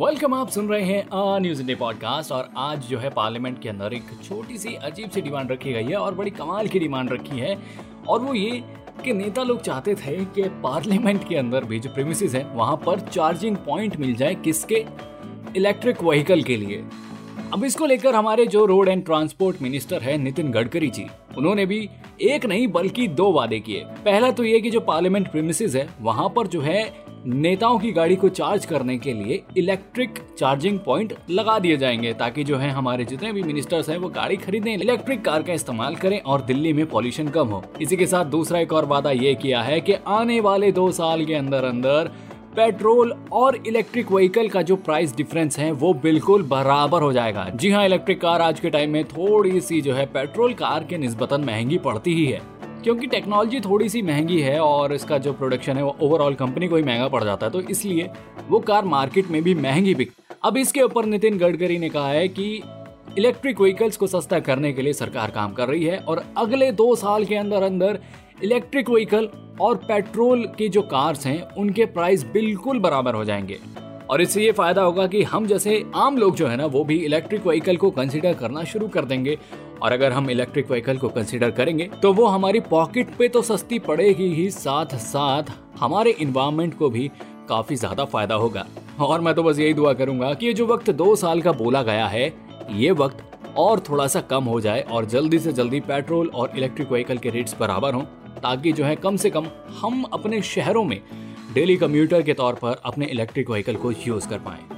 Welcome आप सुन रहे हैं आ न्यूज़ इंडिया पॉडकास्ट और आज जो है पार्लियामेंट के अंदर एक छोटी सी अजीब सी डिमांड रखी गई है और बड़ी कमाल की डिमांड रखी है। और वो ये कि नेता लोग चाहते थे कि पार्लियामेंट के अंदर भी जो प्रेमिसेस है, वहाँ पर चार्जिंग पॉइंट मिल जाए किसके? इलेक्ट्रिक व्हीकल के लिए। अब इसको लेकर हमारे जो रोड एंड ट्रांसपोर्ट मिनिस्टर है, नितिन गडकरी जी, उन्होंने भी एक नहीं, बल्कि दो वादे किए। पहला तो ये कि जो पार्लियामेंट प्रीमिसेस है, वहाँ पर जो है नेताओं की गाड़ी को चार्ज करने के लिए इलेक्ट्रिक चार्जिंग पॉइंट लगा दिए जाएँगे ताकि जो है हमारे जितने भी मिनिस्टर्स हैं वो गाड़ी खरीदें, इलेक्ट्रिक कार का इस्तेमाल करें और दिल्ली में पॉल्यूशन कम हो। इसी के साथ दूसरा एक और वादा ये किया है कि आने वाले दो साल के अंदर अंदर पेट्रोल और इलेक्ट्रिक व्हीकल का जो प्राइस डिफरेंस है वो बिल्कुल बराबर हो जाएगा। जी हाँ इलेक्ट्रिक कार आज के टाइम में थोड़ी सी जो है पेट्रोल कार के निस्बतन महँगी पड़ती ही है। क्योंकि टेक्नोलॉजी थोड़ी सी महँगी है और इसका जो प्रोडक्शन है, वो ओवरऑल कंपनी को ही महँगा पड़ जाता है तो इसलिए वो कार मार्केट में भी महँगी बिक, अब इसके ऊपर नितिन गडकरी ने कहा है कि इलेक्ट्रिक व्हीकल्स को सस्ता करने के लिए सरकार काम कर रही है और अगले दो साल के अंदर अंदर इलेक्ट्रिक व्हीकल और पेट्रोल की जो कार्स हैं, उनके प्राइस बिल्कुल बराबर हो जाएँगे। और इससे ये फ़ायदा होगा कि हम जैसे आम लोग जो है ना, वो भी इलेक्ट्रिक व्हीकल को कंसिडर करना शुरू कर देंगे। और अगर हम इलेक्ट्रिक व्हीकल को कंसिडर करेंगे तो वो हमारी पॉकेट पे तो सस्ती पड़ेगी ही साथ साथ हमारे इन्वायरमेंट को भी काफ़ी ज़्यादा फ़ायदा होगा। और मैं तो बस यही दुआ करूँगा कि ये जो वक्त दो साल का बोला गया है, ये वक्त और थोड़ा सा कम हो जाए और जल्दी से जल्दी पेट्रोल और इलेक्ट्रिक व्हीकल के रेट्स बराबर हों, ताकि जो है कम से कम हम अपने शहरों में डेली कम्यूटर के तौर पर अपने इलेक्ट्रिक व्हीकल को यूज़ कर पाए।